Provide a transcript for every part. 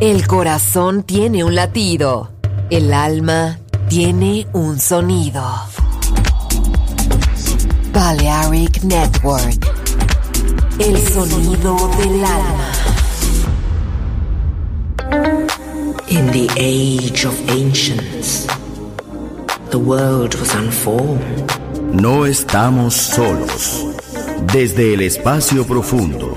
El corazón tiene un latido. El alma tiene un sonido. Balearic Network. El sonido del alma. In the age of ancients, the world was unformed. No estamos solos. Desde el espacio profundo,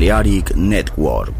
Balearic Network.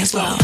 as well.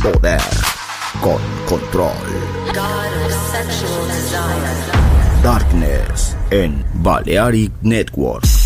Poder con control. Darkness en Balearic Network.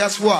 Guess what?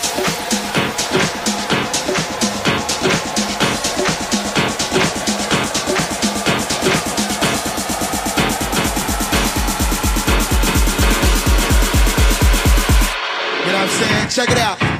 chegrear.